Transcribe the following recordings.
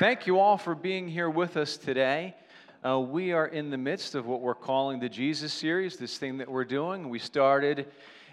Thank you all for being here with us today. Uh, we are in the midst of what we're calling the Jesus series, this thing that we're doing. We started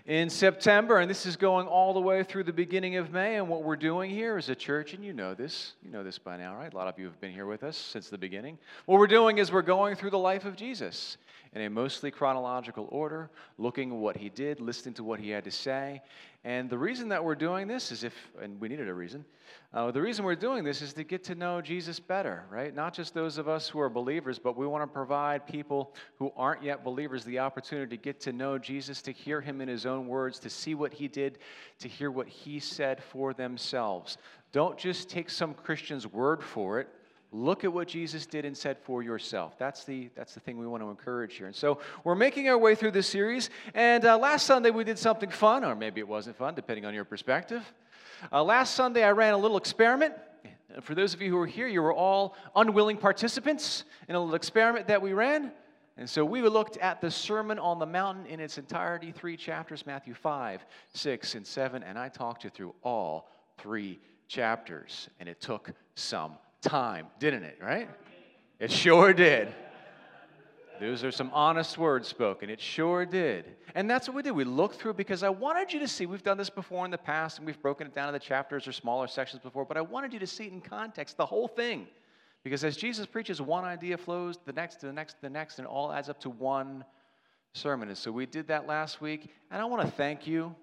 in September, and this is going all the way through the beginning of May. And what we're doing here as a church, and you know this, you know this by now, right? A lot of you have been here with us since the beginning. What we're doing is we're going through the life of Jesus in a mostly chronological order, looking at what he did, listening to what he had to say. And the reason that we're doing this is if, and we needed a reason, uh, the reason we're doing this is to get to know Jesus better, right? Not just those of us who are believers, but we want to provide people who aren't yet believers the opportunity to get to know Jesus, to hear him in his own words, to see what he did, to hear what he said for themselves. Don't just take some Christian's word for it. Look at what Jesus did and said for yourself. That's the, that's the thing we want to encourage here. And so we're making our way through this series. And uh, last Sunday we did something fun, or maybe it wasn't fun, depending on your perspective. Uh, last Sunday I ran a little experiment. For those of you who were here, you were all unwilling participants in a little experiment that we ran. And so we looked at the Sermon on the Mountain in its entirety, three chapters Matthew 5, 6, and 7. And I talked you through all three chapters. And it took some time, didn't it, right? It sure did. Those are some honest words spoken. It sure did. And that's what we did. We looked through because I wanted you to see. We've done this before in the past and we've broken it down into chapters or smaller sections before, but I wanted you to see it in context, the whole thing. Because as Jesus preaches, one idea flows, the next, to the next, to the next, and it all adds up to one sermon. And so we did that last week. And I want to thank you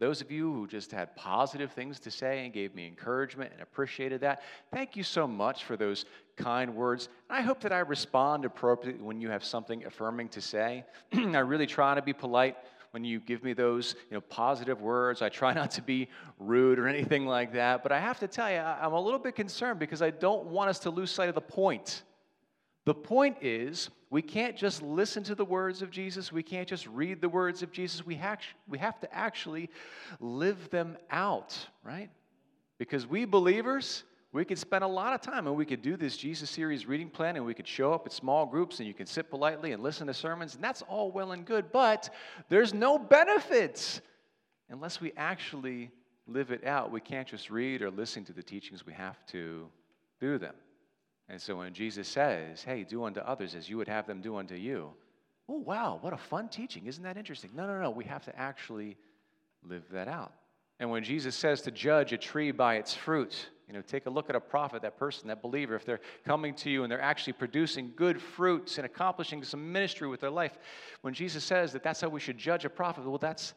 those of you who just had positive things to say and gave me encouragement and appreciated that, thank you so much for those kind words. And I hope that I respond appropriately when you have something affirming to say. I really try to be polite when you give me those you know, positive words. I try not to be rude or anything like that. But I have to tell you, I'm a little bit concerned because I don't want us to lose sight of the point. The point is, we can't just listen to the words of Jesus. We can't just read the words of Jesus. We, ha- we have to actually live them out, right? Because we believers, we could spend a lot of time and we could do this Jesus series reading plan and we could show up at small groups and you can sit politely and listen to sermons, and that's all well and good, but there's no benefits unless we actually live it out. We can't just read or listen to the teachings, we have to do them. And so when Jesus says, hey, do unto others as you would have them do unto you, oh, wow, what a fun teaching. Isn't that interesting? No, no, no. We have to actually live that out. And when Jesus says to judge a tree by its fruit, you know, take a look at a prophet, that person, that believer, if they're coming to you and they're actually producing good fruits and accomplishing some ministry with their life. When Jesus says that that's how we should judge a prophet, well, that's,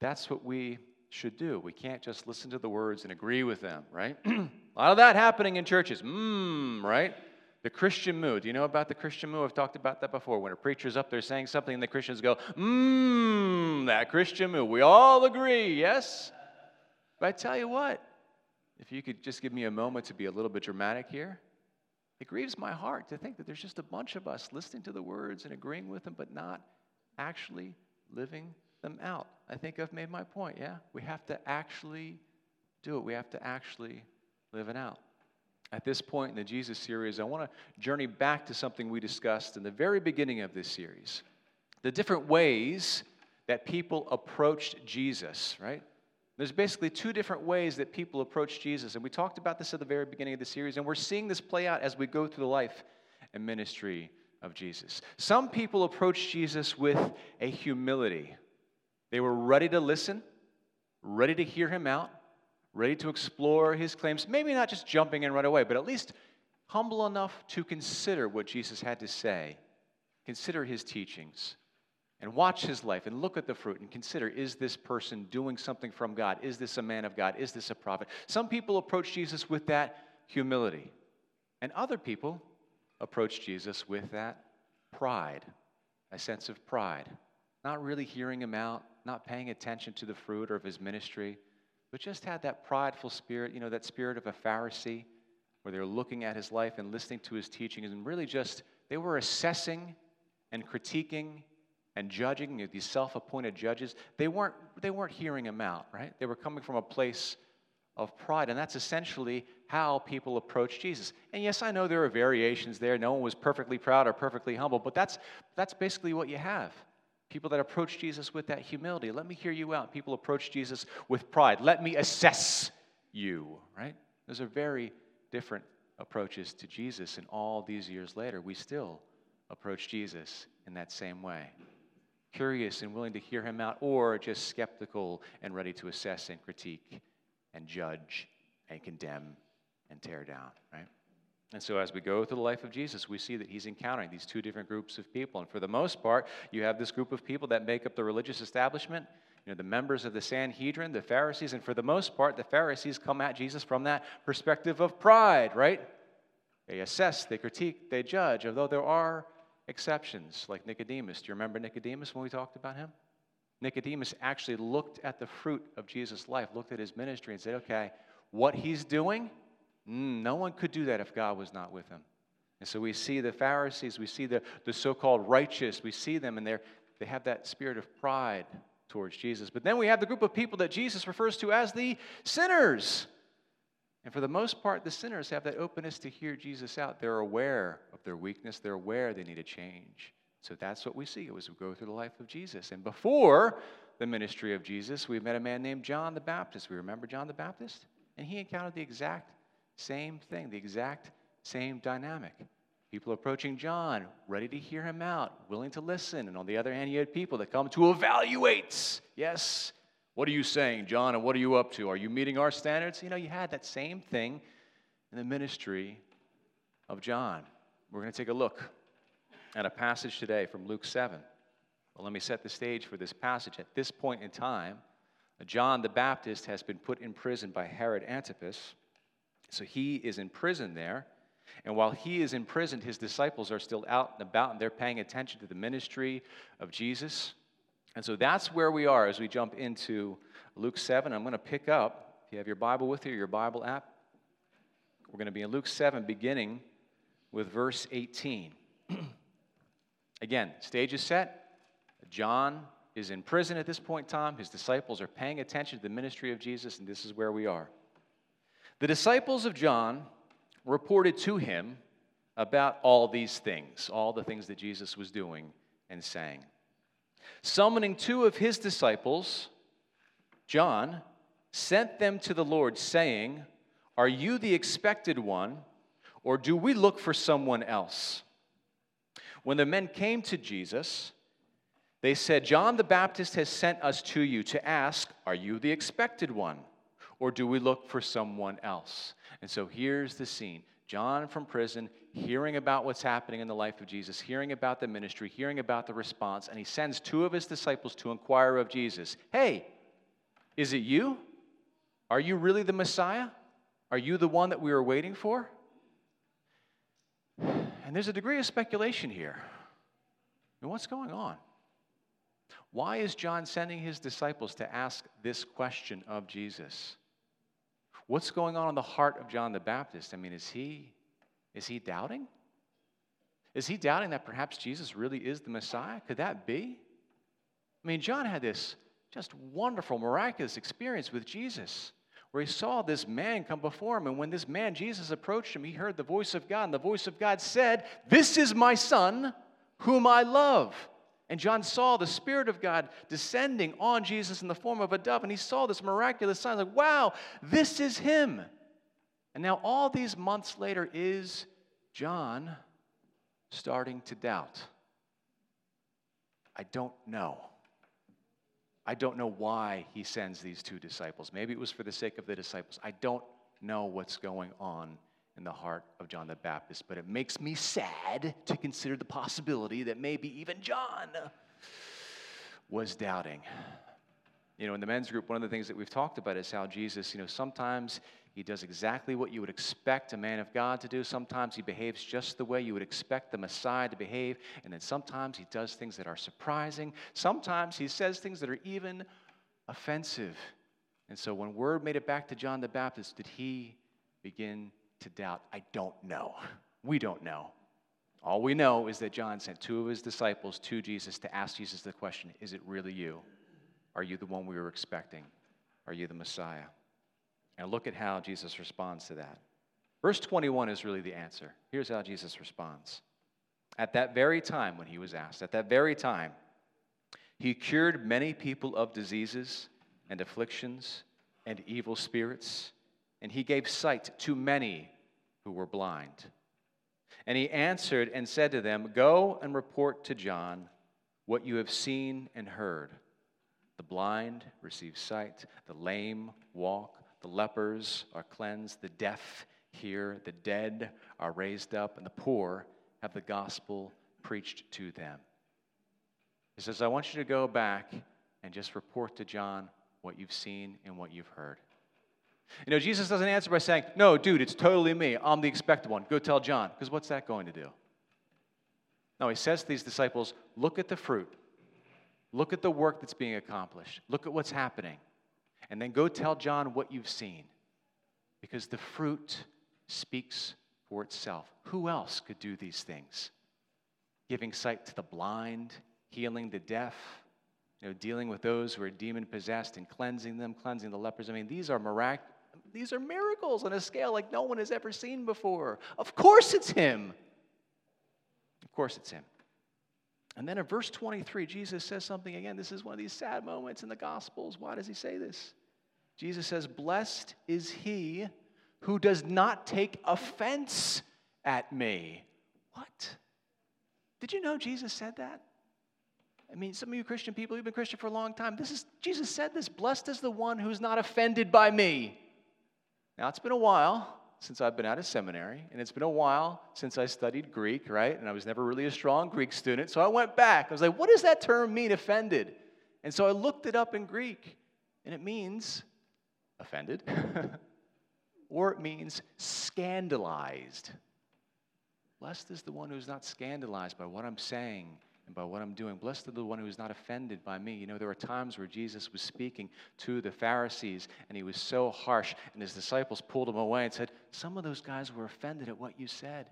that's what we should do. We can't just listen to the words and agree with them, right? a lot of that happening in churches. Mmm, right? The Christian mood. Do you know about the Christian mood? I've talked about that before. When a preacher's up there saying something and the Christians go, mmm, that Christian mood. We all agree, yes? But I tell you what, if you could just give me a moment to be a little bit dramatic here, it grieves my heart to think that there's just a bunch of us listening to the words and agreeing with them, but not actually living them out. I think I've made my point, yeah? We have to actually do it, we have to actually live it out. At this point in the Jesus series, I want to journey back to something we discussed in the very beginning of this series the different ways that people approached Jesus, right? There's basically two different ways that people approach Jesus. And we talked about this at the very beginning of the series, and we're seeing this play out as we go through the life and ministry of Jesus. Some people approach Jesus with a humility, they were ready to listen, ready to hear him out, ready to explore his claims, maybe not just jumping in right away, but at least humble enough to consider what Jesus had to say, consider his teachings, and watch his life and look at the fruit and consider is this person doing something from God? Is this a man of God? Is this a prophet? Some people approach Jesus with that humility, and other people approach Jesus with that pride, a sense of pride, not really hearing him out, not paying attention to the fruit of his ministry, but just had that prideful spirit, you know, that spirit of a Pharisee, where they were looking at his life and listening to his teachings, and really just, they were assessing and critiquing and judging, these self appointed judges. They weren't, they weren't hearing him out, right? They were coming from a place of pride. And that's essentially how people approach Jesus. And yes, I know there are variations there. No one was perfectly proud or perfectly humble, but that's, that's basically what you have. People that approach Jesus with that humility. Let me hear you out. People approach Jesus with pride. Let me assess you, right? Those are very different approaches to Jesus. And all these years later, we still approach Jesus in that same way curious and willing to hear him out, or just skeptical and ready to assess and critique and judge and condemn and tear down, right? And so, as we go through the life of Jesus, we see that he's encountering these two different groups of people. And for the most part, you have this group of people that make up the religious establishment, you know, the members of the Sanhedrin, the Pharisees. And for the most part, the Pharisees come at Jesus from that perspective of pride, right? They assess, they critique, they judge, although there are exceptions, like Nicodemus. Do you remember Nicodemus when we talked about him? Nicodemus actually looked at the fruit of Jesus' life, looked at his ministry, and said, okay, what he's doing, mm, no one could do that if God was not with him. And so we see the Pharisees, we see the, the so called righteous, we see them, and they have that spirit of pride towards Jesus. But then we have the group of people that Jesus refers to as the sinners. And for the most part, the sinners have that openness to hear Jesus out. They're aware of their weakness, they're aware they need a change. So that's what we see as we go through the life of Jesus. And before the ministry of Jesus, we met a man named John the Baptist. We remember John the Baptist? And he encountered the exact same thing, the exact same dynamic. People approaching John, ready to hear him out, willing to listen. And on the other hand, you had people that come to evaluate. Yes, what are you saying, John, and what are you up to? Are you meeting our standards? You know, you had that same thing in the ministry of John. We're going to take a look at a passage today from Luke 7. Well, let me set the stage for this passage. At this point in time, John the Baptist has been put in prison by Herod Antipas. So he is in prison there. And while he is in prison, his disciples are still out and about and they're paying attention to the ministry of Jesus. And so that's where we are as we jump into Luke 7. I'm going to pick up, if you have your Bible with you, your Bible app, we're going to be in Luke 7, beginning with verse 18. Again, stage is set. John is in prison at this point in time. His disciples are paying attention to the ministry of Jesus, and this is where we are. The disciples of John reported to him about all these things, all the things that Jesus was doing and saying. Summoning two of his disciples, John sent them to the Lord, saying, Are you the expected one, or do we look for someone else? When the men came to Jesus, they said, John the Baptist has sent us to you to ask, Are you the expected one, or do we look for someone else? And so here's the scene John from prison hearing about what's happening in the life of Jesus, hearing about the ministry, hearing about the response, and he sends two of his disciples to inquire of Jesus Hey, is it you? Are you really the Messiah? Are you the one that we were waiting for? And there's a degree of speculation here. And what's going on? Why is John sending his disciples to ask this question of Jesus? What's going on in the heart of John the Baptist? I mean, is he is he doubting? Is he doubting that perhaps Jesus really is the Messiah? Could that be? I mean, John had this just wonderful, miraculous experience with Jesus where he saw this man come before him. And when this man, Jesus, approached him, he heard the voice of God. And the voice of God said, This is my son, whom I love. And John saw the Spirit of God descending on Jesus in the form of a dove. And he saw this miraculous sign like, wow, this is him. And now, all these months later, is John starting to doubt? I don't know. I don't know why he sends these two disciples. Maybe it was for the sake of the disciples. I don't know what's going on in the heart of John the Baptist, but it makes me sad to consider the possibility that maybe even John was doubting. You know, in the men's group, one of the things that we've talked about is how Jesus, you know, sometimes he does exactly what you would expect a man of God to do. Sometimes he behaves just the way you would expect the Messiah to behave. And then sometimes he does things that are surprising. Sometimes he says things that are even offensive. And so when word made it back to John the Baptist, did he begin to doubt? I don't know. We don't know. All we know is that John sent two of his disciples to Jesus to ask Jesus the question Is it really you? Are you the one we were expecting? Are you the Messiah? And look at how Jesus responds to that. Verse 21 is really the answer. Here's how Jesus responds. At that very time, when he was asked, at that very time, he cured many people of diseases and afflictions and evil spirits, and he gave sight to many who were blind. And he answered and said to them, Go and report to John what you have seen and heard. The blind receive sight, the lame walk, the lepers are cleansed, the deaf hear, the dead are raised up, and the poor have the gospel preached to them. He says, I want you to go back and just report to John what you've seen and what you've heard. You know, Jesus doesn't answer by saying, No, dude, it's totally me. I'm the expected one. Go tell John. Because what's that going to do? No, he says to these disciples, Look at the fruit. Look at the work that's being accomplished. Look at what's happening. And then go tell John what you've seen. Because the fruit speaks for itself. Who else could do these things? Giving sight to the blind, healing the deaf, you know, dealing with those who are demon possessed and cleansing them, cleansing the lepers. I mean, these are mirac- these are miracles on a scale like no one has ever seen before. Of course it's him. Of course it's him. And then in verse 23, Jesus says something again. This is one of these sad moments in the Gospels. Why does he say this? Jesus says, Blessed is he who does not take offense at me. What? Did you know Jesus said that? I mean, some of you Christian people, you've been Christian for a long time. This is Jesus said this, blessed is the one who's not offended by me. Now it's been a while since I've been out of seminary, and it's been a while since I studied Greek, right? And I was never really a strong Greek student. So I went back. I was like, what does that term mean, offended? And so I looked it up in Greek, and it means offended, or it means scandalized. Blessed is the one who's not scandalized by what I'm saying and by what I'm doing. Blessed is the one who is not offended by me. You know, there were times where Jesus was speaking to the Pharisees and he was so harsh, and his disciples pulled him away and said, Some of those guys were offended at what you said.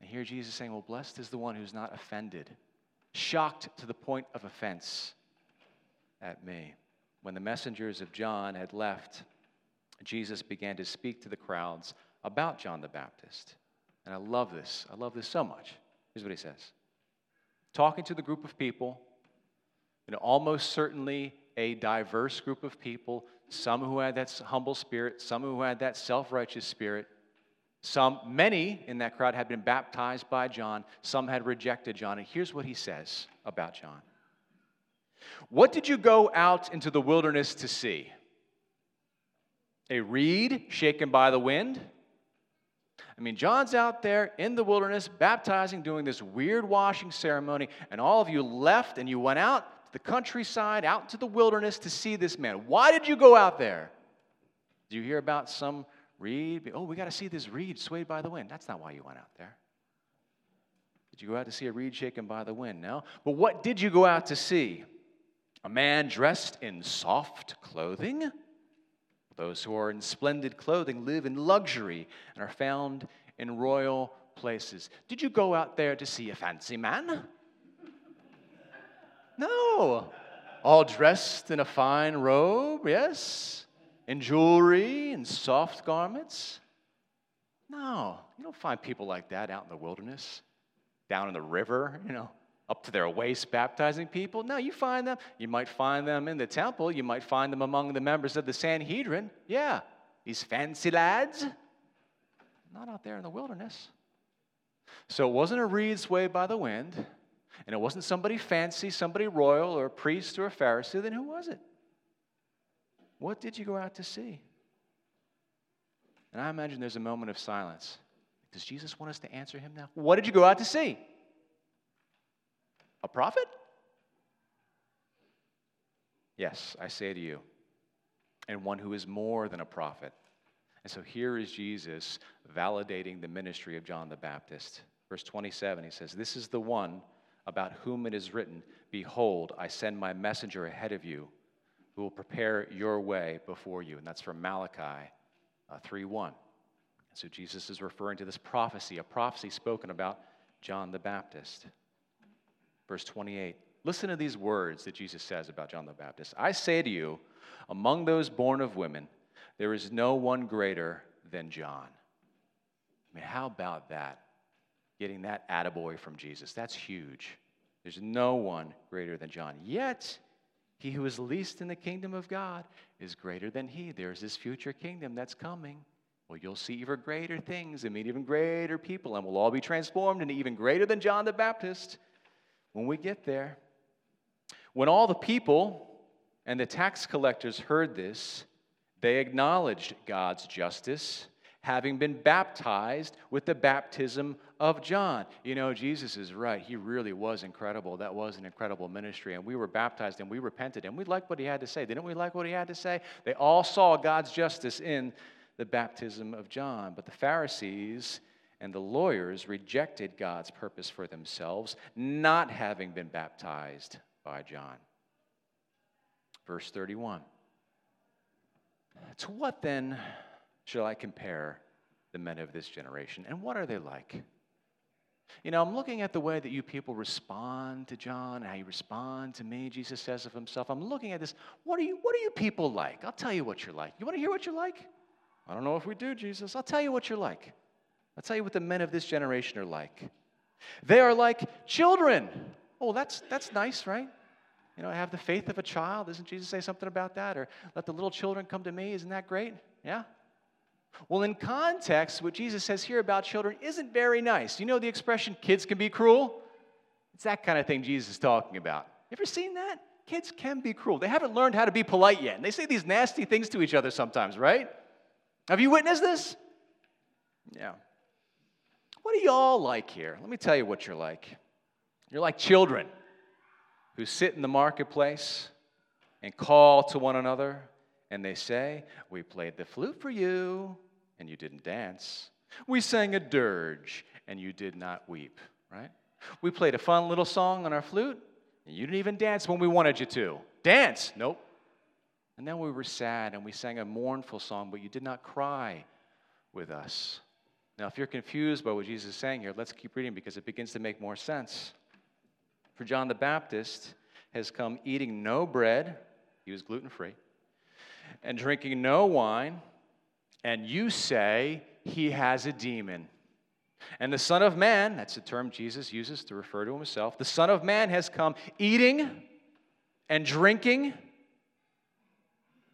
And here Jesus saying, Well, blessed is the one who's not offended, shocked to the point of offense at me. When the messengers of John had left, Jesus began to speak to the crowds about John the Baptist. And I love this. I love this so much. Here's what he says talking to the group of people, know, almost certainly a diverse group of people, some who had that humble spirit, some who had that self-righteous spirit. Some, many in that crowd had been baptized by John, some had rejected John. And here's what he says about John. What did you go out into the wilderness to see? A reed shaken by the wind? I mean, John's out there in the wilderness baptizing, doing this weird washing ceremony, and all of you left and you went out to the countryside, out to the wilderness to see this man. Why did you go out there? Did you hear about some reed? Oh, we got to see this reed swayed by the wind. That's not why you went out there. Did you go out to see a reed shaken by the wind? No. But what did you go out to see? A man dressed in soft clothing? Those who are in splendid clothing live in luxury and are found in royal places. Did you go out there to see a fancy man? No. All dressed in a fine robe, yes? In jewelry and soft garments? No. You don't find people like that out in the wilderness, down in the river, you know up to their waist baptizing people. No, you find them. You might find them in the temple. You might find them among the members of the Sanhedrin. Yeah, these fancy lads. Not out there in the wilderness. So it wasn't a reed swayed by the wind, and it wasn't somebody fancy, somebody royal, or a priest or a Pharisee. Then who was it? What did you go out to see? And I imagine there's a moment of silence. Does Jesus want us to answer him now? What did you go out to see? A prophet? Yes, I say to you, and one who is more than a prophet. And so here is Jesus validating the ministry of John the Baptist. Verse 27, he says, This is the one about whom it is written, Behold, I send my messenger ahead of you who will prepare your way before you. And that's from Malachi uh, 3 1. so Jesus is referring to this prophecy, a prophecy spoken about John the Baptist. Verse 28. Listen to these words that Jesus says about John the Baptist. I say to you, among those born of women, there is no one greater than John. I mean, how about that? Getting that attaboy from Jesus. That's huge. There's no one greater than John. Yet, he who is least in the kingdom of God is greater than he. There's this future kingdom that's coming. Well, you'll see even greater things and meet even greater people, and we'll all be transformed into even greater than John the Baptist when we get there. When all the people and the tax collectors heard this, they acknowledged God's justice, having been baptized with the baptism of John. You know, Jesus is right. He really was incredible. That was an incredible ministry. And we were baptized and we repented and we liked what he had to say. Didn't we like what he had to say? They all saw God's justice in the baptism of John. But the Pharisees and the lawyers rejected God's purpose for themselves, not having been baptized by John. Verse 31. To what then shall I compare the men of this generation? And what are they like? You know, I'm looking at the way that you people respond to John, and how you respond to me, Jesus says of himself. I'm looking at this. What are you, what are you people like? I'll tell you what you're like. You want to hear what you're like? I don't know if we do, Jesus. I'll tell you what you're like. I'll tell you what the men of this generation are like. They are like children. Oh, that's, that's nice, right? You know, I have the faith of a child. Doesn't Jesus say something about that? Or let the little children come to me. Isn't that great? Yeah? Well, in context, what Jesus says here about children isn't very nice. You know the expression, kids can be cruel? It's that kind of thing Jesus is talking about. You ever seen that? Kids can be cruel. They haven't learned how to be polite yet. And they say these nasty things to each other sometimes, right? Have you witnessed this? Yeah. What are y'all like here? Let me tell you what you're like. You're like children who sit in the marketplace and call to one another, and they say, We played the flute for you, and you didn't dance. We sang a dirge, and you did not weep, right? We played a fun little song on our flute, and you didn't even dance when we wanted you to. Dance? Nope. And then we were sad, and we sang a mournful song, but you did not cry with us. Now, if you're confused by what Jesus is saying here, let's keep reading because it begins to make more sense. For John the Baptist has come eating no bread, he was gluten free, and drinking no wine, and you say he has a demon. And the Son of Man, that's the term Jesus uses to refer to himself, the Son of Man has come eating and drinking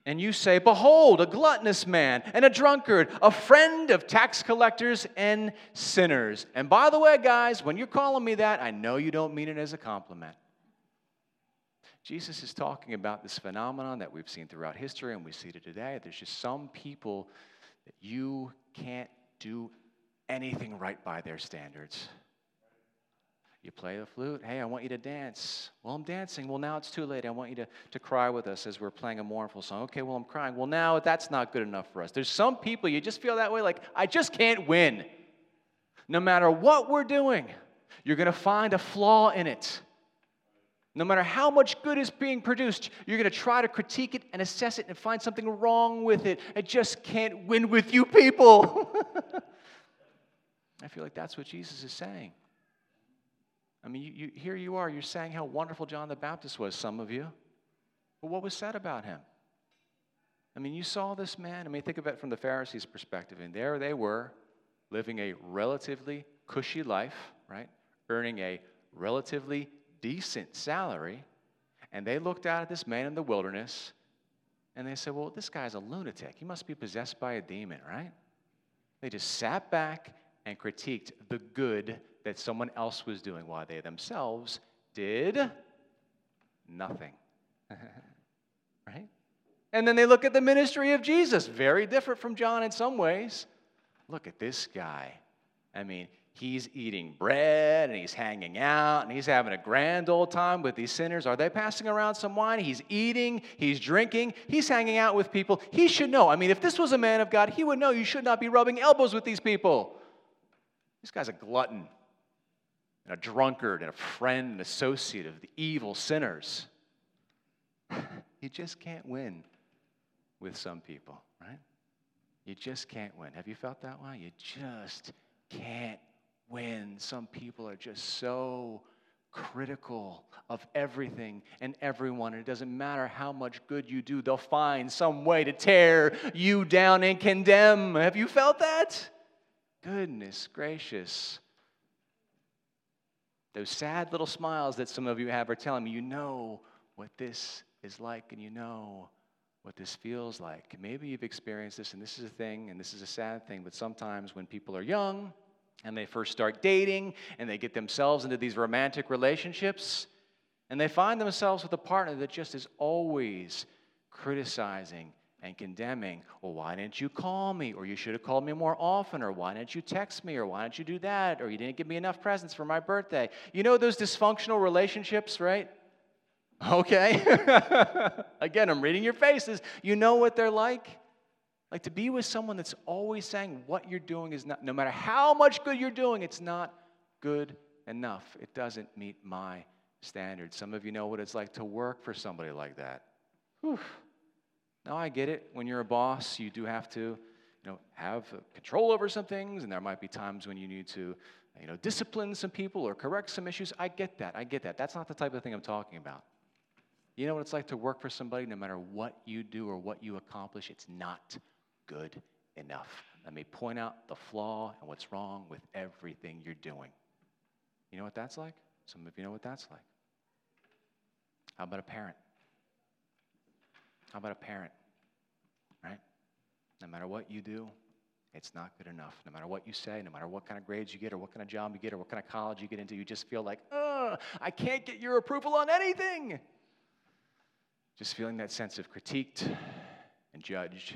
and you say, Behold, a gluttonous man and a drunkard, a friend of tax collectors and sinners. And by the way, guys, when you're calling me that, I know you don't mean it as a compliment. Jesus is talking about this phenomenon that we've seen throughout history and we see it today. There's just some people that you can't do anything right by their standards. You play the flute. Hey, I want you to dance. Well, I'm dancing. Well, now it's too late. I want you to, to cry with us as we're playing a mournful song. Okay, well, I'm crying. Well, now that's not good enough for us. There's some people you just feel that way like, I just can't win. No matter what we're doing, you're going to find a flaw in it. No matter how much good is being produced, you're going to try to critique it and assess it and find something wrong with it. I just can't win with you people. I feel like that's what Jesus is saying. I mean, you, you, here you are, you're saying how wonderful John the Baptist was, some of you. But what was said about him? I mean, you saw this man. I mean, think of it from the Pharisees' perspective. And there they were, living a relatively cushy life, right? Earning a relatively decent salary. And they looked out at this man in the wilderness and they said, Well, this guy's a lunatic. He must be possessed by a demon, right? They just sat back and critiqued the good that someone else was doing while they themselves did nothing. right? And then they look at the ministry of Jesus, very different from John in some ways. Look at this guy. I mean, he's eating bread and he's hanging out and he's having a grand old time with these sinners. Are they passing around some wine? He's eating, he's drinking, he's hanging out with people. He should know. I mean, if this was a man of God, he would know you should not be rubbing elbows with these people. This guy's a glutton and a drunkard and a friend and associate of the evil sinners. you just can't win with some people, right? You just can't win. Have you felt that way? You just can't win. Some people are just so critical of everything and everyone. And it doesn't matter how much good you do, they'll find some way to tear you down and condemn. Have you felt that? Goodness gracious. Those sad little smiles that some of you have are telling me you know what this is like and you know what this feels like. Maybe you've experienced this, and this is a thing, and this is a sad thing, but sometimes when people are young and they first start dating and they get themselves into these romantic relationships, and they find themselves with a partner that just is always criticizing and condemning. Well, why didn't you call me? Or you should have called me more often. Or why didn't you text me? Or why didn't you do that? Or you didn't give me enough presents for my birthday. You know those dysfunctional relationships, right? Okay. Again, I'm reading your faces. You know what they're like? Like to be with someone that's always saying what you're doing is not, no matter how much good you're doing, it's not good enough. It doesn't meet my standards. Some of you know what it's like to work for somebody like that. Whew. Now, I get it. When you're a boss, you do have to you know, have control over some things, and there might be times when you need to you know, discipline some people or correct some issues. I get that. I get that. That's not the type of thing I'm talking about. You know what it's like to work for somebody, no matter what you do or what you accomplish, it's not good enough. Let me point out the flaw and what's wrong with everything you're doing. You know what that's like? Some of you know what that's like. How about a parent? How about a parent? Right? No matter what you do, it's not good enough. No matter what you say, no matter what kind of grades you get, or what kind of job you get, or what kind of college you get into, you just feel like, ugh, I can't get your approval on anything. Just feeling that sense of critiqued and judged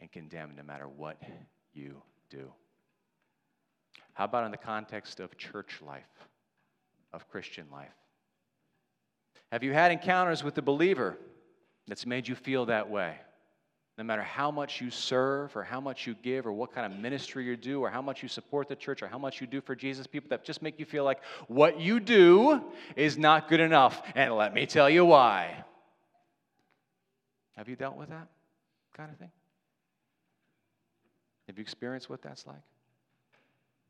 and condemned no matter what you do. How about in the context of church life, of Christian life? Have you had encounters with the believer that's made you feel that way? No matter how much you serve or how much you give or what kind of ministry you do or how much you support the church or how much you do for Jesus, people that just make you feel like what you do is not good enough. And let me tell you why. Have you dealt with that kind of thing? Have you experienced what that's like?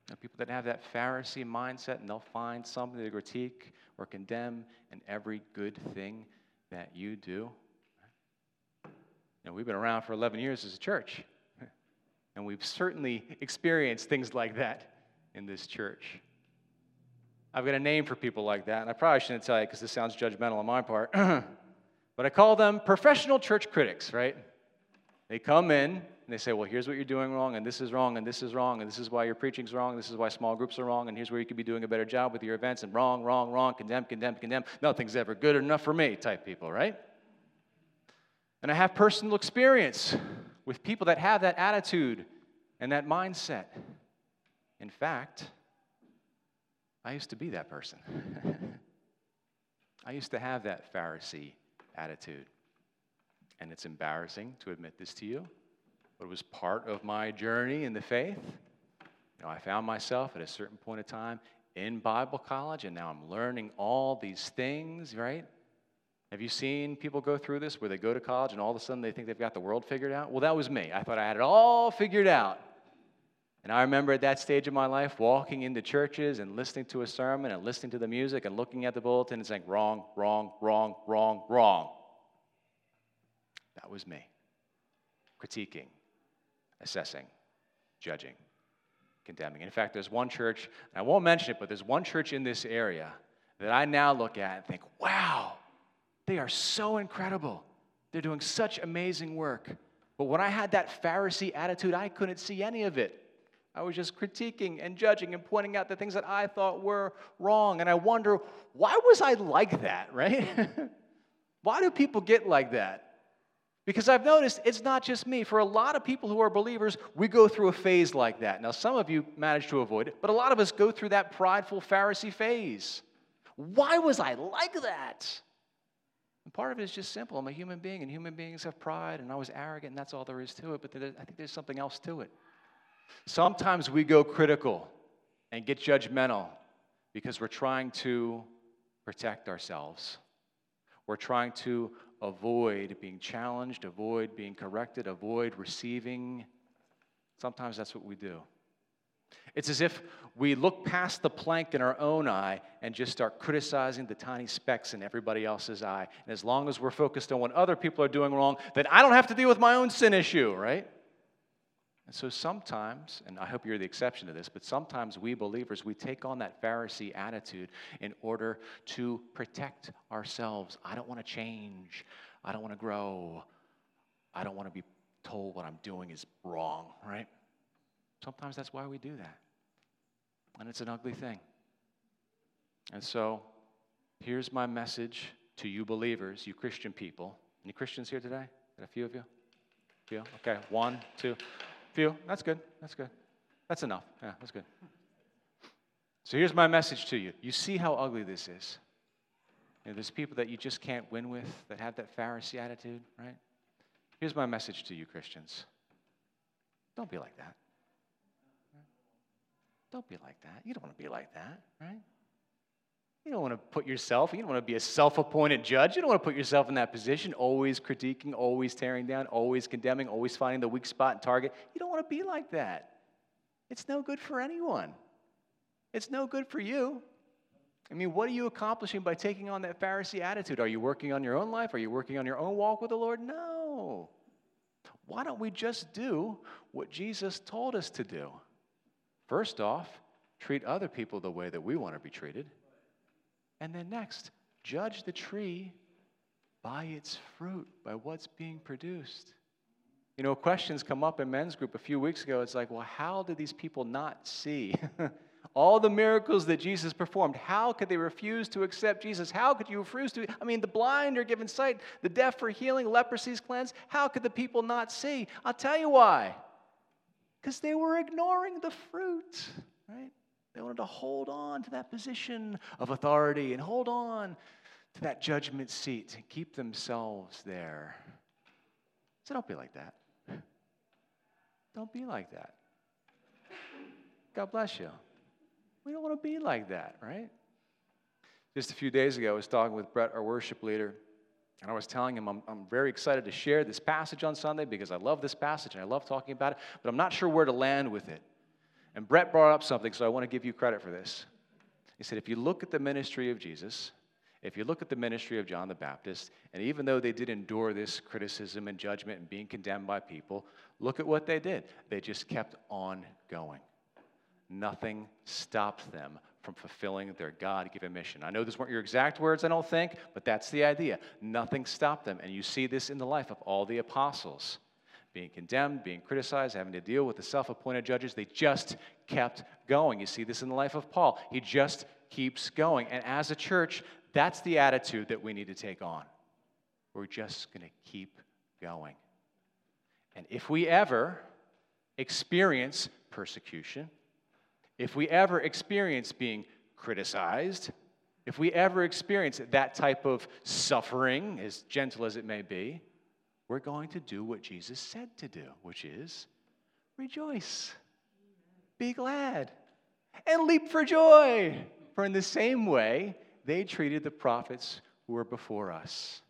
Now, people that have that Pharisee mindset and they'll find something to critique or condemn in every good thing that you do. We've been around for 11 years as a church, and we've certainly experienced things like that in this church. I've got a name for people like that, and I probably shouldn't tell you because this sounds judgmental on my part. But I call them professional church critics, right? They come in and they say, well, here's what you're doing wrong, and this is wrong, and this is wrong, and this is why your preaching's wrong, and this is why small groups are wrong, and here's where you could be doing a better job with your events, and wrong, wrong, wrong, condemn, condemn, condemn. Nothing's ever good enough for me type people, right? And I have personal experience with people that have that attitude and that mindset. In fact, I used to be that person. I used to have that Pharisee attitude. And it's embarrassing to admit this to you, but it was part of my journey in the faith. You know, I found myself at a certain point of time in Bible college, and now I'm learning all these things, right? Have you seen people go through this where they go to college and all of a sudden they think they've got the world figured out? Well, that was me. I thought I had it all figured out. And I remember at that stage of my life walking into churches and listening to a sermon and listening to the music and looking at the bulletin and saying, wrong, wrong, wrong, wrong, wrong. That was me. Critiquing, assessing, judging, condemning. In fact, there's one church, I won't mention it, but there's one church in this area that I now look at and think, wow, they are so incredible. They're doing such amazing work. But when I had that Pharisee attitude, I couldn't see any of it. I was just critiquing and judging and pointing out the things that I thought were wrong. And I wonder, why was I like that, right? why do people get like that? Because I've noticed it's not just me. For a lot of people who are believers, we go through a phase like that. Now, some of you manage to avoid it, but a lot of us go through that prideful Pharisee phase. Why was I like that? Part of it is just simple. I'm a human being, and human beings have pride, and I was arrogant, and that's all there is to it. But I think there's something else to it. Sometimes we go critical and get judgmental because we're trying to protect ourselves. We're trying to avoid being challenged, avoid being corrected, avoid receiving. Sometimes that's what we do. It's as if we look past the plank in our own eye and just start criticizing the tiny specks in everybody else's eye. And as long as we're focused on what other people are doing wrong, then I don't have to deal with my own sin issue, right? And so sometimes, and I hope you're the exception to this, but sometimes we believers, we take on that Pharisee attitude in order to protect ourselves. I don't want to change. I don't want to grow. I don't want to be told what I'm doing is wrong, right? Sometimes that's why we do that. And it's an ugly thing. And so, here's my message to you believers, you Christian people. Any Christians here today? A few of you? A few? Okay, one, two, few. That's good. That's good. That's enough. Yeah, that's good. So here's my message to you. You see how ugly this is. You know, there's people that you just can't win with that have that Pharisee attitude, right? Here's my message to you, Christians. Don't be like that. Don't be like that. You don't want to be like that, right? You don't want to put yourself, you don't want to be a self appointed judge. You don't want to put yourself in that position, always critiquing, always tearing down, always condemning, always finding the weak spot and target. You don't want to be like that. It's no good for anyone. It's no good for you. I mean, what are you accomplishing by taking on that Pharisee attitude? Are you working on your own life? Are you working on your own walk with the Lord? No. Why don't we just do what Jesus told us to do? First off, treat other people the way that we want to be treated. And then next, judge the tree by its fruit, by what's being produced. You know, questions come up in men's group a few weeks ago. It's like, well, how did these people not see all the miracles that Jesus performed? How could they refuse to accept Jesus? How could you refuse to? I mean, the blind are given sight, the deaf are healing, leprosy's cleansed. How could the people not see? I'll tell you why. Because they were ignoring the fruit, right? They wanted to hold on to that position of authority and hold on to that judgment seat and keep themselves there. So don't be like that. Don't be like that. God bless you. We don't want to be like that, right? Just a few days ago, I was talking with Brett, our worship leader, and I was telling him I'm, I'm very excited to share this passage on Sunday because I love this passage and I love talking about it, but I'm not sure where to land with it. And Brett brought up something, so I want to give you credit for this. He said, if you look at the ministry of Jesus, if you look at the ministry of John the Baptist, and even though they did endure this criticism and judgment and being condemned by people, look at what they did. They just kept on going. Nothing stopped them from fulfilling their God given mission. I know these weren't your exact words, I don't think, but that's the idea. Nothing stopped them. And you see this in the life of all the apostles being condemned, being criticized, having to deal with the self appointed judges. They just kept going. You see this in the life of Paul. He just keeps going. And as a church, that's the attitude that we need to take on. We're just going to keep going. And if we ever experience persecution, if we ever experience being criticized, if we ever experience that type of suffering, as gentle as it may be, we're going to do what Jesus said to do, which is rejoice, be glad, and leap for joy. For in the same way, they treated the prophets who were before us.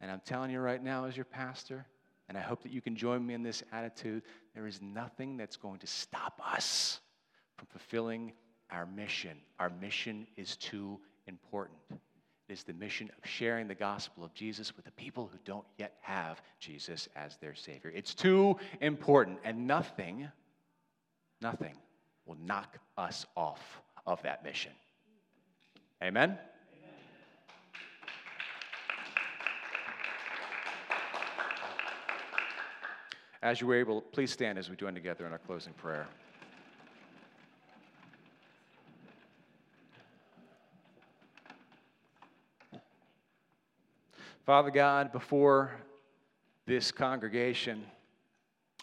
And I'm telling you right now, as your pastor, and I hope that you can join me in this attitude, there is nothing that's going to stop us from fulfilling our mission. Our mission is too important. It is the mission of sharing the gospel of Jesus with the people who don't yet have Jesus as their Savior. It's too important, and nothing, nothing will knock us off of that mission. Amen? As you were able, please stand as we join together in our closing prayer. Father God, before this congregation,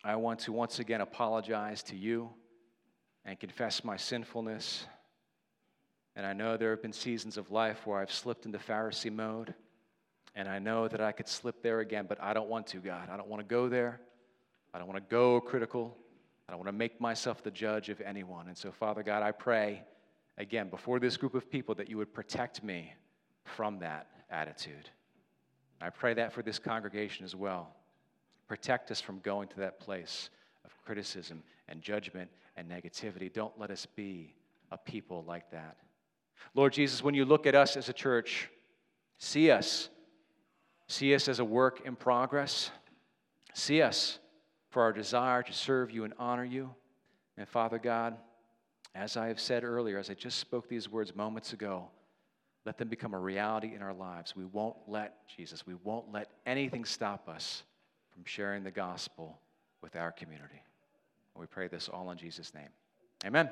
I want to once again apologize to you and confess my sinfulness. And I know there have been seasons of life where I've slipped into Pharisee mode. And I know that I could slip there again, but I don't want to, God. I don't want to go there. I don't want to go critical. I don't want to make myself the judge of anyone. And so, Father God, I pray again before this group of people that you would protect me from that attitude. I pray that for this congregation as well. Protect us from going to that place of criticism and judgment and negativity. Don't let us be a people like that. Lord Jesus, when you look at us as a church, see us. See us as a work in progress. See us for our desire to serve you and honor you. And Father God, as I have said earlier, as I just spoke these words moments ago, let them become a reality in our lives. We won't let, Jesus, we won't let anything stop us from sharing the gospel with our community. And we pray this all in Jesus' name. Amen.